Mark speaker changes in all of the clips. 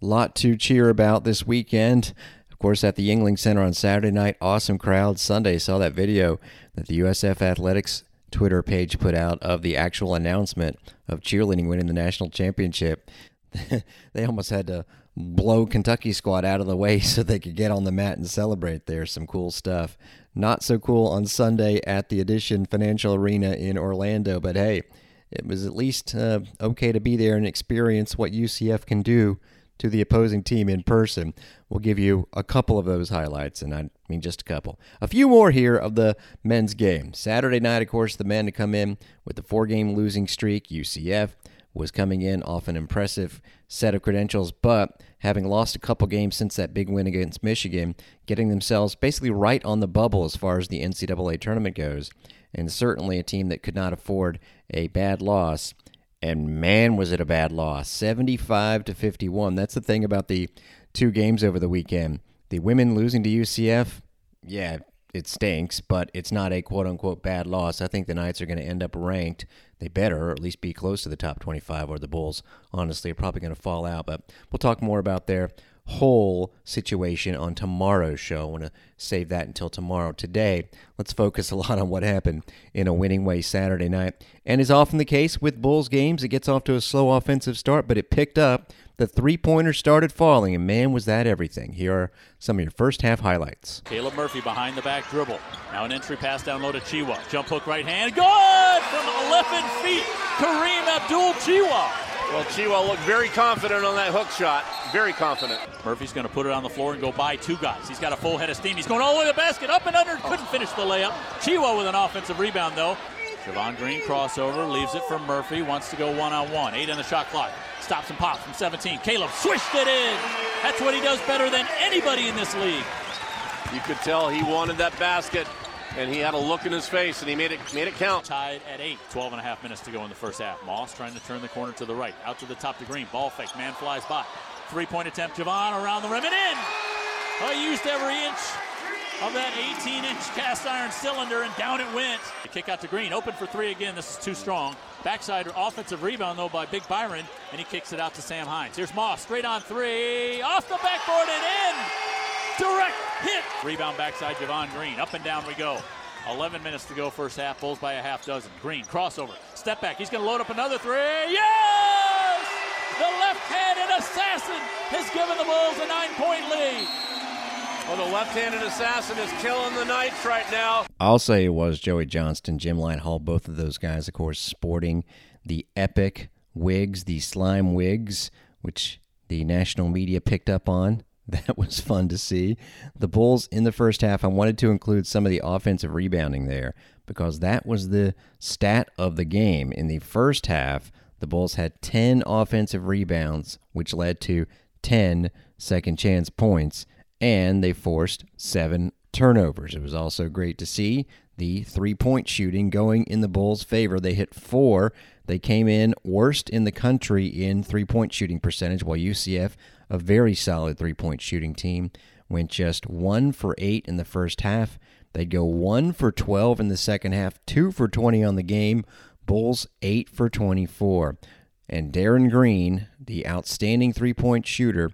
Speaker 1: Lot to cheer about this weekend. Of course, at the Yuengling Center on Saturday night, awesome crowd. Sunday, saw that video that the USF Athletics Twitter page put out of the actual announcement of cheerleading winning the national championship. they almost had to blow Kentucky squad out of the way so they could get on the mat and celebrate there. Some cool stuff. Not so cool on Sunday at the Addition Financial Arena in Orlando, but hey, it was at least uh, okay to be there and experience what UCF can do to the opposing team in person. We'll give you a couple of those highlights, and I mean just a couple. A few more here of the men's game. Saturday night, of course, the men to come in with the four game losing streak. UCF was coming in off an impressive set of credentials, but having lost a couple games since that big win against Michigan, getting themselves basically right on the bubble as far as the NCAA tournament goes, and certainly a team that could not afford a bad loss. And man, was it a bad loss 75 to 51. That's the thing about the two games over the weekend. The women losing to UCF, yeah, it stinks, but it's not a quote unquote bad loss. I think the Knights are going to end up ranked. They better, or at least be close to the top 25, or the Bulls, honestly, are probably going to fall out. But we'll talk more about their whole situation on tomorrow's show. I want to save that until tomorrow. Today, let's focus a lot on what happened in a winning way Saturday night. And is often the case with Bulls games, it gets off to a slow offensive start, but it picked up. The three pointer started falling, and man, was that everything. Here are some of your first half highlights.
Speaker 2: Caleb Murphy behind the back dribble. Now an entry pass down low to Tchewa. Jump hook right hand. Good from 11 feet. Kareem Abdul Tchewa.
Speaker 3: Well, Tchewa looked very confident on that hook shot. Very confident.
Speaker 2: Murphy's going to put it on the floor and go by two guys. He's got a full head of steam. He's going all the way to the basket, up and under. Couldn't oh. finish the layup. Tchewa with an offensive rebound, though. Javon Greene crossover, leaves it for Murphy, wants to go one on one. Eight on the shot clock. Stops and pops from 17. Caleb swished it in. That's what he does better than anybody in this league.
Speaker 3: You could tell he wanted that basket and he had a look in his face, and he made it made it count.
Speaker 2: Tied at eight, 12 and a half minutes to go in the first half. Moss trying to turn the corner to the right, out to the top to Greene. Ball fake, man flies by. Three-point attempt, Javon around the rim and in. I used every inch of that 18-inch cast iron cylinder, and down it went. The kick out to Greene, open for three again. This is too strong. Backside offensive rebound though by Big Bayron, and he kicks it out to Sam Hines. Here's Moss, straight on three, off the backboard and in. Direct hit. Rebound backside Javon Greene. Up and down we go. 11 minutes to go first half. Bulls by a half dozen. Greene crossover. Step back. He's going to load up another three. Yes! The left-handed assassin has given the Bulls a nine-point lead.
Speaker 3: Well, the left-handed assassin is killing the Knights right now.
Speaker 1: I'll say it was Joey Johnston, Jim Lighthall, both of those guys, of course, sporting the epic wigs, the slime wigs, which the national media picked up on That was fun to see. The Bulls in the first half, I wanted to include some of the offensive rebounding there because that was the stat of the game. In the first half, the Bulls had 10 offensive rebounds, which led to 10 second chance points, and they forced seven turnovers. It was also great to see the three point shooting going in the Bulls' favor. They hit four. They came in worst in the country in three point shooting percentage, while UCF a very solid three point shooting team. Went just one for eight in the first half. They'd go one for 12 in the second half, two for 20 on the game. Bulls eight for 24. And Darin Green, the outstanding three point shooter,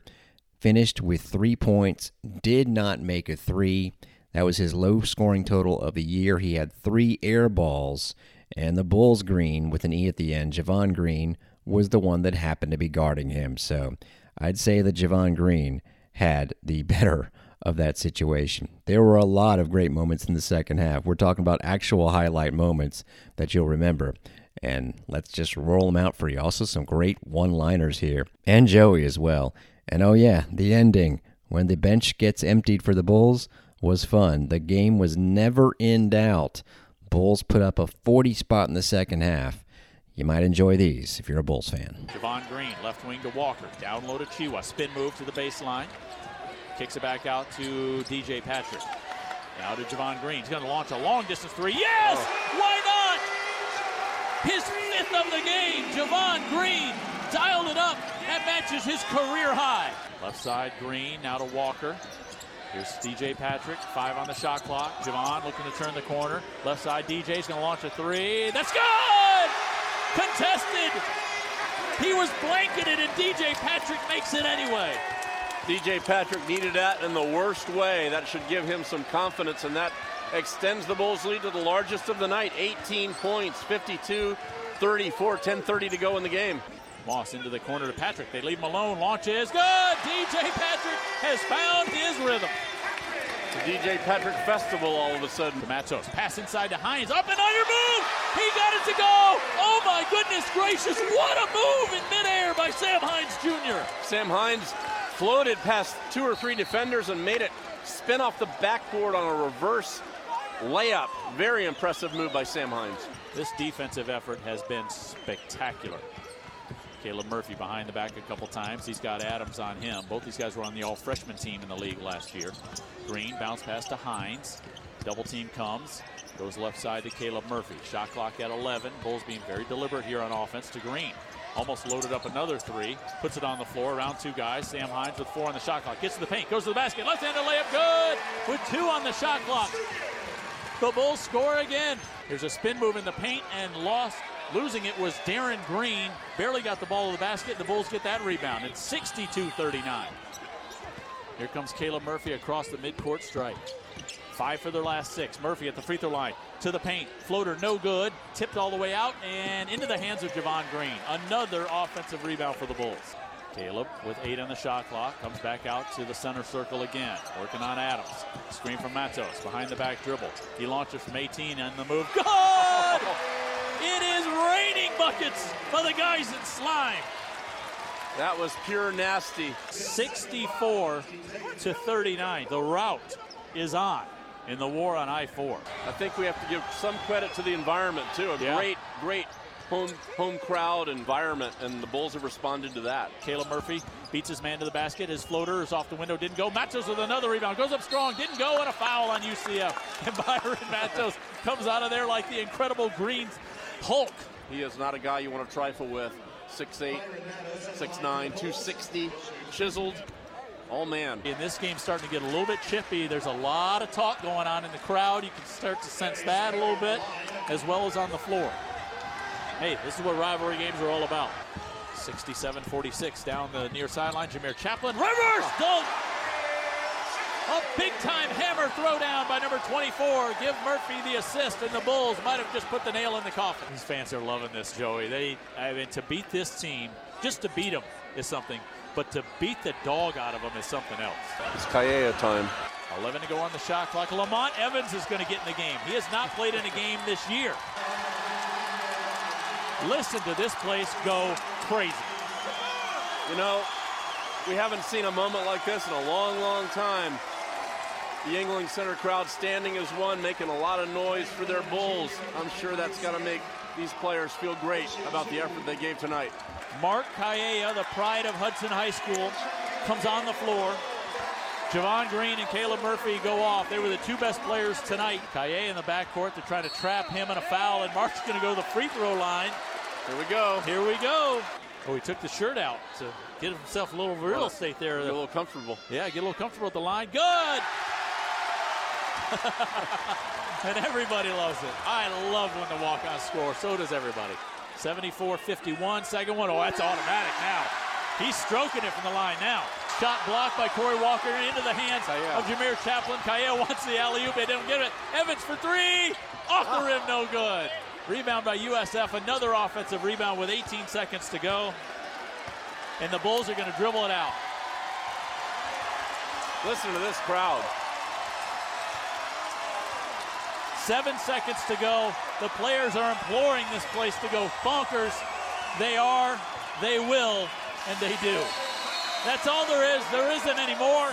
Speaker 1: finished with three points, did not make a three. That was his low scoring total of the year. He had three air balls, and the Bulls Greene, with an E at the end, Javon Greene, was the one that happened to be guarding him. So I'd say that Javon Greene had the better of that situation. There were a lot of great moments in the second half. We're talking about actual highlight moments that you'll remember. And let's just roll them out for you. Also, some great one liners here. And Joey as well. And oh, yeah, the ending when the bench gets emptied for the Bulls was fun. The game was never in doubt. Bulls put up a 40 spot in the second half. You might enjoy these if you're a Bulls fan.
Speaker 2: Javon Greene, left wing to Walker. Down low to Tchewa. Spin move to the baseline. Kicks it back out to DJ Patrick. Now to Javon Greene. He's going to launch a long distance three. Yes! Oh. Why not? His fifth of the game. Javon Greene dialed it up. That matches his career high. Left side Greene. Now to Walker. Here's DJ Patrick, five on the shot clock. Javon looking to turn the corner. Left side DJ's going to launch a three. That's good! Contested. He was blanketed, and DJ Patrick makes it anyway.
Speaker 3: DJ Patrick needed that in the worst way. That should give him some confidence, and that extends the Bulls' lead to the largest of the night 18 points, 52 34, 10 30 to go in the game.
Speaker 2: Moss into the corner to Patrick. They leave him alone. Launch Launches. Good. DJ Patrick has found his rhythm.
Speaker 3: The DJ Patrick Festival all of a sudden.
Speaker 2: To Matos. Pass inside to Hines. Up and under move. He got it to go. Oh my goodness gracious. What a move in midair by Sam Hines Jr.
Speaker 3: Sam Hines floated past two or three defenders and made it spin off the backboard on a reverse layup. Very impressive move by Sam Hines.
Speaker 2: This defensive effort has been spectacular. Caleb Murphy behind the back a couple times. He's got Adams on him. Both these guys were on the all freshman team in the league last year. Greene bounce pass to Hines. Double team comes. Goes left side to Caleb Murphy. Shot clock at 11. Bulls being very deliberate here on offense to Greene. Almost loaded up another three. Puts it on the floor. Around two guys. Sam Hines with four on the shot clock. Gets to the paint. Goes to the basket. Left-handed layup. Good. With two on the shot clock. The Bulls score again. There's a spin move in the paint and lost Losing it was Darin Green. Barely got the ball to the basket. The Bulls get that rebound. It's 62 39. Here comes Caleb Murphy across the midcourt stripe. Five for their last six. Murphy at the free throw line to the paint. Floater no good. Tipped all the way out and into the hands of Javon Greene. Another offensive rebound for the Bulls. Caleb with eight on the shot clock comes back out to the center circle again. Working on Adams. Screen from Matos behind the back dribble. He launches from 18 and the move. Good! It is raining buckets for the guys in slime.
Speaker 3: That was pure nasty.
Speaker 2: 64 to 39. The route is on in the war on I-4.
Speaker 3: I think we have to give some credit to the environment too. A yeah. great, great home home crowd environment, and the Bulls have responded to that.
Speaker 2: Caleb Murphy beats his man to the basket. His floater is off the window, didn't go. Matos with another rebound, goes up strong, didn't go, and a foul on UCF. And Bayron Matos comes out of there like the incredible Greens Hulk.
Speaker 3: He is not a guy you want to trifle with. 6'8, 6'9, 260, chiseled. Oh man.
Speaker 2: In this game starting to get a little bit chippy. There's a lot of talk going on in the crowd. You can start to sense that a little bit, as well as on the floor. Hey, this is what rivalry games are all about. 67-46 down the near sideline. Jameer Chaplin, reverse ah. dunk a big time hammer throwdown by number 24. Give Murphy the assist, and the Bulls might have just put the nail in the coffin. These fans are loving this, Joey. They, I mean, to beat this team, just to beat them is something, but to beat the dog out of them is something else.
Speaker 3: It's Kayea time.
Speaker 2: 11 to go on the shot clock. Lamont Evans is going to get in the game. He has not played in a game this year. Listen to this place go crazy.
Speaker 3: You know, we haven't seen a moment like this in a long, long time. The Yuengling Center crowd standing as one, making a lot of noise for their Bulls. I'm sure that's got to make these players feel great about the effort they gave tonight.
Speaker 2: Mark Kayea, the pride of Hudson High School, comes on the floor. Javon Greene and Caleb Murphy go off. They were the two best players tonight. Kayea in the backcourt. They're trying to trap him in a foul, and Mark's going to go to the free throw line.
Speaker 3: Here we go.
Speaker 2: Here we go. Oh, he took the shirt out to get himself a little real estate there.
Speaker 3: Get a little comfortable.
Speaker 2: Yeah, get a little comfortable at the line. Good. and everybody loves it. I love when the walk-on score. So does everybody. 74-51, second one. Oh, that's automatic now. He's stroking it from the line now. Shot blocked by Corey Walker into the hands of Jameer Chaplin. Kayea wants the alley-oop. They don't get it. Evans for three. Off the rim, no good. Rebound by USF. Another offensive rebound with 18 seconds to go. And the Bulls are going to dribble it out.
Speaker 3: Listen to this crowd.
Speaker 2: Seven seconds to go. The players are imploring this place to go bonkers. They are, they will, and they do. That's all there is. There isn't any more.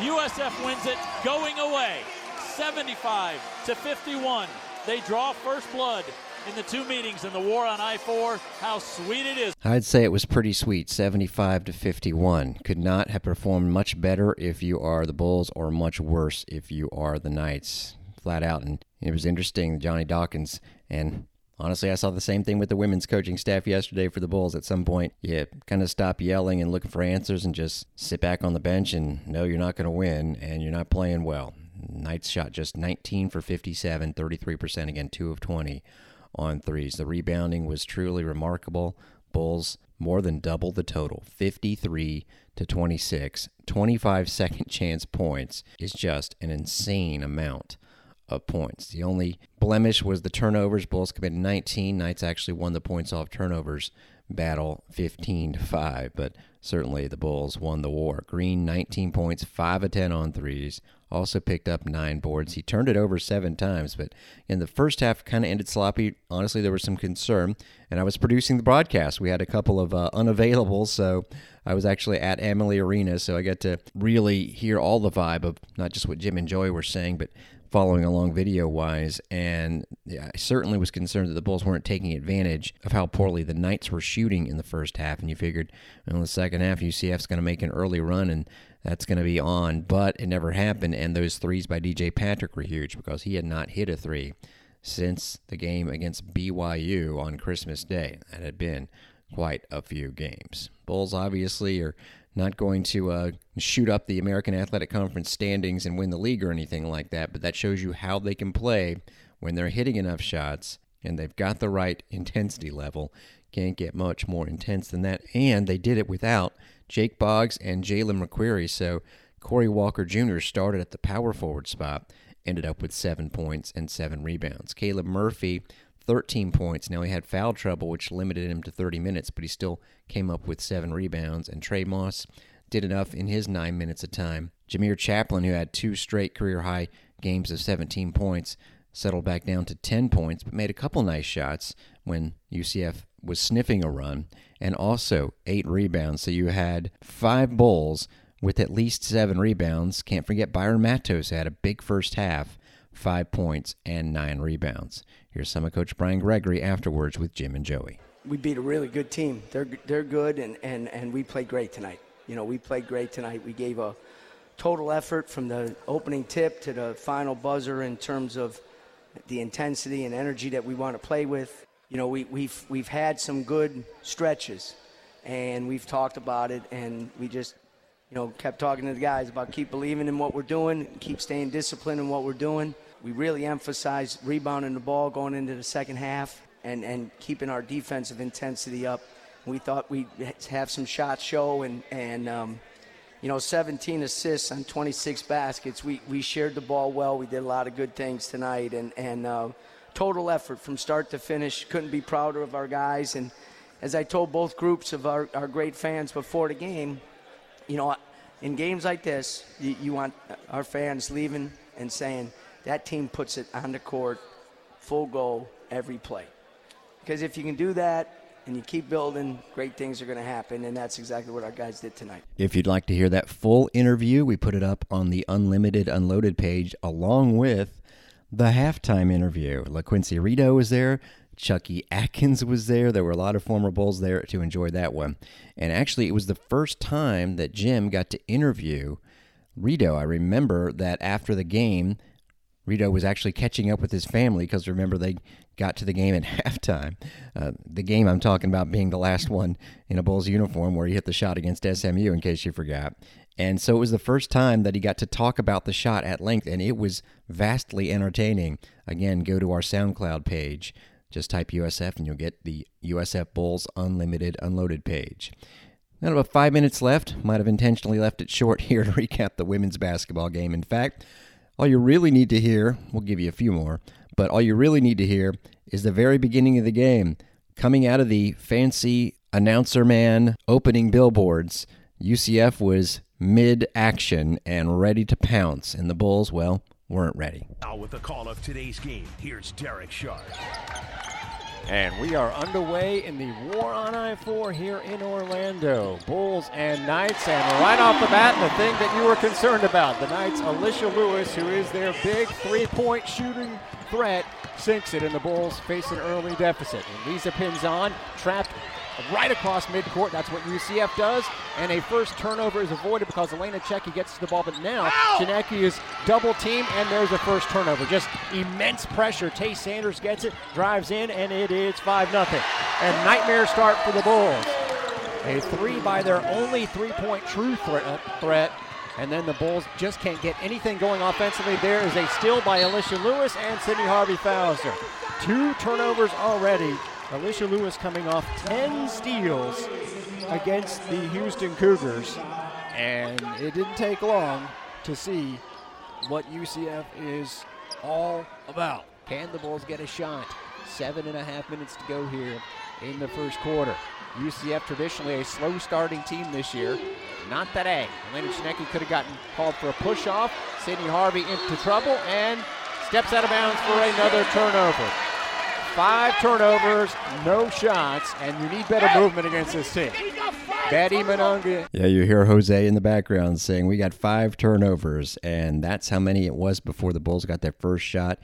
Speaker 2: USF wins it going away. 75 to 51. They draw first blood in the two meetings in the war on I-4. How sweet it is.
Speaker 1: I'd say it was pretty sweet, 75 to 51. Could not have performed much better if you are the Bulls or much worse if you are the Knights flat out. And it was interesting, Johnny Dawkins. And honestly, I saw the same thing with the women's coaching staff yesterday for the Bulls. At some point, you kind of stop yelling and looking for answers and just sit back on the bench and know you're not going to win and you're not playing well. Knights shot just 19 for 57, 33% again, 2 of 20 on threes. The rebounding was truly remarkable. Bulls more than double the total 53 to 26. 25 second chance points is just an insane amount of points. The only blemish was the turnovers. Bulls committed 19. Knights actually won the points off turnovers battle 15 to 5, but certainly the Bulls won the war. Greene 19 points, 5 of 10 on threes, also picked up 9 boards. He turned it over 7 times, but in the first half kind of ended sloppy. Honestly, there was some concern, and I was producing the broadcast. We had a couple of uh, unavailable, so I was actually at Amalie Arena, so I got to really hear all the vibe of not just what Jim and Joey were saying, but following along video wise, and I certainly was concerned that the Bulls weren't taking advantage of how poorly the Knights were shooting in the first half. And you figured in the second half, UCF's going to make an early run and that's going to be on, but it never happened. And those threes by DJ Patrick were huge because he had not hit a three since the game against BYU on Christmas Day. That had been quite a few games. Bulls obviously are not going to uh, shoot up the American Athletic Conference standings and win the league or anything like that, but that shows you how they can play when they're hitting enough shots and they've got the right intensity level. Can't get much more intense than that. And they did it without Jake Boggs and Jalen McQuarrie. So Corey Walker Jr. started at the power forward spot, ended up with seven points and seven rebounds. Caleb Murphy 13 points. Now he had foul trouble, which limited him to 30 minutes, but he still came up with seven rebounds. And Trey Moss did enough in his nine minutes of time. Jameer Chaplin, who had two straight career high games of 17 points, settled back down to 10 points, but made a couple nice shots when UCF was sniffing a run, and also eight rebounds. So you had five Bulls with at least seven rebounds. Can't forget Bayron Matos had a big first half five points, and nine rebounds. Here's of Coach Brian Gregory afterwards with Jim and Joey.
Speaker 4: We beat a really good team. They're, they're good, and, and, and we played great tonight. You know, we played great tonight. We gave a total effort from the opening tip to the final buzzer in terms of the intensity and energy that we want to play with. You know, we, we've, we've had some good stretches, and we've talked about it, and we just you know, kept talking to the guys about keep believing in what we're doing, keep staying disciplined in what we're doing. We really emphasized rebounding the ball going into the second half and, and keeping our defensive intensity up. We thought we'd have some shots show and, and um, you know, 17 assists on 26 baskets. We, we shared the ball well. We did a lot of good things tonight and, and uh, total effort from start to finish. Couldn't be prouder of our guys. And as I told both groups of our, our great fans before the game, you know, in games like this, you, you, want our fans leaving and saying that team puts it on the court, full goal every play. Because if you can do that and you keep building, great things are going to happen, and that's exactly what our guys did tonight.
Speaker 1: If you'd like to hear that full interview, we put it up on the Unlimited Unloaded page along with the halftime interview. LaQuincy Rideau was there. Chucky Atkins was there. There were a lot of former Bulls there to enjoy that one. And actually, it was the first time that Jim got to interview Rideau. I remember that after the game, Rideau was actually catching up with his family because remember, they got to the game at halftime. Uh, the game I'm talking about being the last one in a Bulls uniform where he hit the shot against SMU, in case you forgot. And so it was the first time that he got to talk about the shot at length, and it was vastly entertaining. Again, go to our SoundCloud page. Just type USF and you'll get the USF Bulls Unlimited Unloaded page. Now, about five minutes left. Might have intentionally left it short here to recap the women's basketball game. In fact, all you really need to hear, we'll give you a few more, but all you really need to hear is the very beginning of the game. Coming out of the fancy announcer man opening billboards, UCF was mid action and ready to pounce, and the Bulls, well, weren't ready.
Speaker 5: Now, with the call of today's game, here's Derek Sharp.
Speaker 6: And we are underway in the War on I 4 here in Orlando. Bulls and Knights. And right off the bat, the thing that you were concerned about the Knights, Alicia Lewis, who is their big three point shooting threat, sinks it, and the Bulls face an early deficit. And Lisa Pinzon trapped right across midcourt. That's what UCF does. And a first turnover is avoided because Elena Tsineke gets to the ball. But now Tsineke is double teamed, and there's a first turnover. Just immense pressure. Tay Sanders gets it, drives in, and it is 5 0. And nightmare start for the Bulls. A three by their only three point true uh, threat. And then the Bulls just can't get anything going offensively. There is a steal by Alicia Lewis, and Sydney Harvey fouls her. Two turnovers already Alicia Lewis coming off 10 steals against the Houston Cougars, and it didn't take long to see what UCF is all about. Can the Bulls get a shot? Seven and a half minutes to go here in the first quarter. UCF traditionally a slow starting team this year. Not today. Elena Tsineke could have gotten called for a push off. Sydney Harvey into trouble and steps out of bounds for another turnover. Five turnovers, no shots, and you need better movement against this team. Bethy Mununga.
Speaker 1: Yeah, you hear Jose in the background saying we got five turnovers, and that's how many it was before the Bulls got their first shot.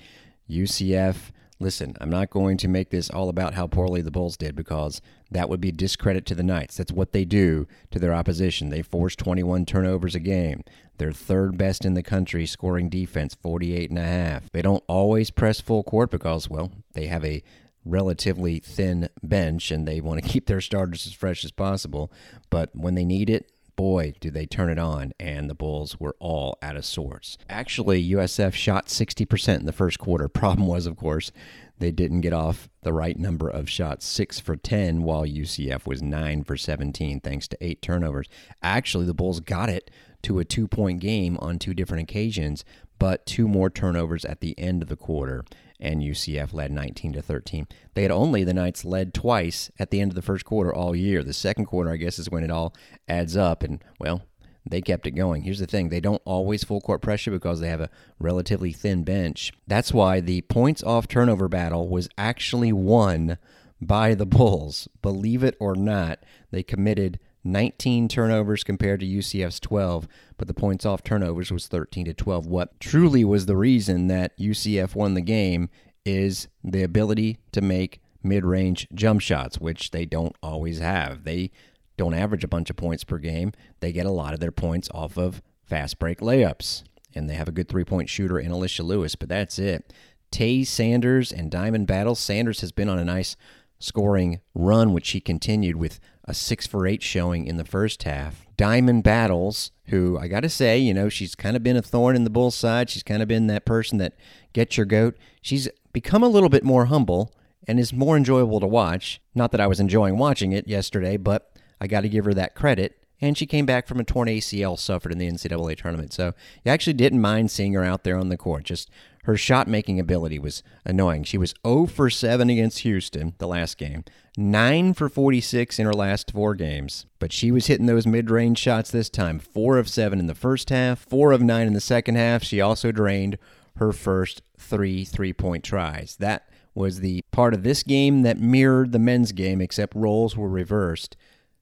Speaker 1: UCF, listen, I'm not going to make this all about how poorly the Bulls did because that would be discredit to the Knights. That's what they do to their opposition. They force 21 turnovers a game. They're third best in the country scoring defense, 48 and a half. They don't always press full court because, well, they have a relatively thin bench and they want to keep their starters as fresh as possible. But when they need it, boy, do they turn it on, and the Bulls were all out of sorts. Actually, USF shot 60% in the first quarter. Problem was, of course, they didn't get off the right number of shots, 6 for 10, while UCF was 9 for 17, thanks to eight turnovers. Actually, the Bulls got it to a two point game on two different occasions, but two more turnovers at the end of the quarter and UCF led 19 to 13. They had only the Knights led twice at the end of the first quarter all year. The second quarter, I guess, is when it all adds up, and well, they kept it going. Here's the thing: they don't always full court pressure because they have a relatively thin bench. That's why the points off turnover battle was actually won by the Bulls. Believe it or not, they committed 19 turnovers compared to UCF's 12, but the points off turnovers was 13 to 12. What truly was the reason that UCF won the game is the ability to make mid-range jump shots, which they don't always have. They don't average a bunch of points per game. They get a lot of their points off of fast break layups, and they have a good three-point shooter in Alicia Lewis, but that's it. Tay Sanders and Diamond Battle. Sanders has been on a nice scoring run, which he continued with a six for eight showing in the first half. Diamond Battles, who I got to say, you know, she's kind of been a thorn in the Bulls' side. She's kind of been that person that gets your goat. She's become a little bit more humble and is more enjoyable to watch. Not that I was enjoying watching it yesterday, but I got to give her that credit. And she came back from a torn ACL suffered in the NCAA tournament. So you actually didn't mind seeing her out there on the court. Just her shot making ability was annoying. She was 0 for 7 against Houston the last game, 9 for 46 in her last four games. But she was hitting those mid range shots this time 4 of 7 in the first half, 4 of 9 in the second half. She also drained her first three three point tries. That was the part of this game that mirrored the men's game, except roles were reversed.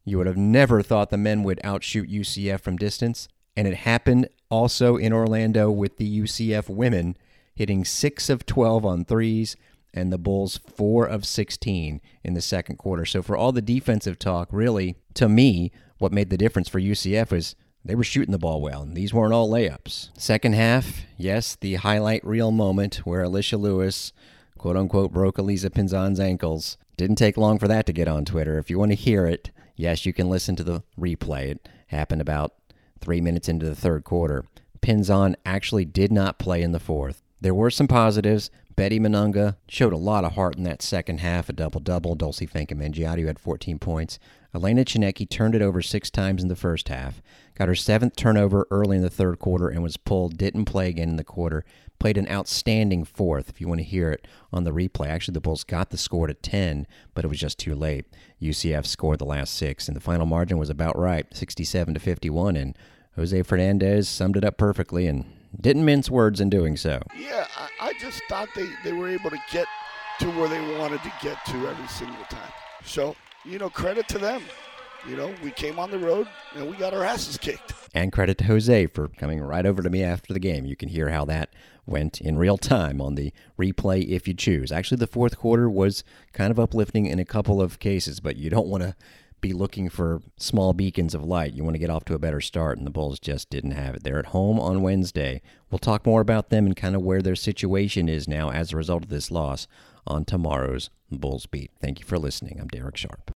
Speaker 1: You would have never thought the men would outshoot UCF from distance, and it happened also in Orlando with the UCF women hitting 6 of 12 on threes, and the Bulls 4 of 16 in the second quarter. So, for all the defensive talk, really, to me, what made the difference for UCF was they were shooting the ball well, and these weren't all layups. Second half, yes, the highlight reel moment where Alicia Lewis, quote unquote, broke Elisa Pinzon's ankles. Didn't take long for that to get on Twitter. If you want to hear it, yes, you can listen to the replay. It happened about three minutes into the third quarter. Pinzon actually did not play in the fourth. There were some positives. Bethy Mununga showed a lot of heart in that second half, a double double. Dulcy Fankam had 14 points. Elena Tsineke turned it over six times in the first half, got her seventh turnover early in the third quarter, and was pulled. Didn't play again in the quarter. Played an outstanding fourth, if you want to hear it on the replay. Actually, the Bulls got the score to 10, but it was just too late. UCF scored the last six, and the final margin was about right 67 to 51. And Jose Fernandez summed it up perfectly and didn't mince words in doing so.
Speaker 7: Yeah, I, I just thought they, they were able to get to where they wanted to get to every single time. So, you know, credit to them. You know, we came on the road and we got our asses kicked.
Speaker 1: And credit to Jose for coming right over to me after the game. You can hear how that went in real time on the replay if you choose. Actually, the fourth quarter was kind of uplifting in a couple of cases, but you don't want to be looking for small beacons of light. You want to get off to a better start, and the Bulls just didn't have it. They're at home on Wednesday. We'll talk more about them and kind of where their situation is now as a result of this loss on tomorrow's Bulls Beat. Thank you for listening. I'm Derek Sharp.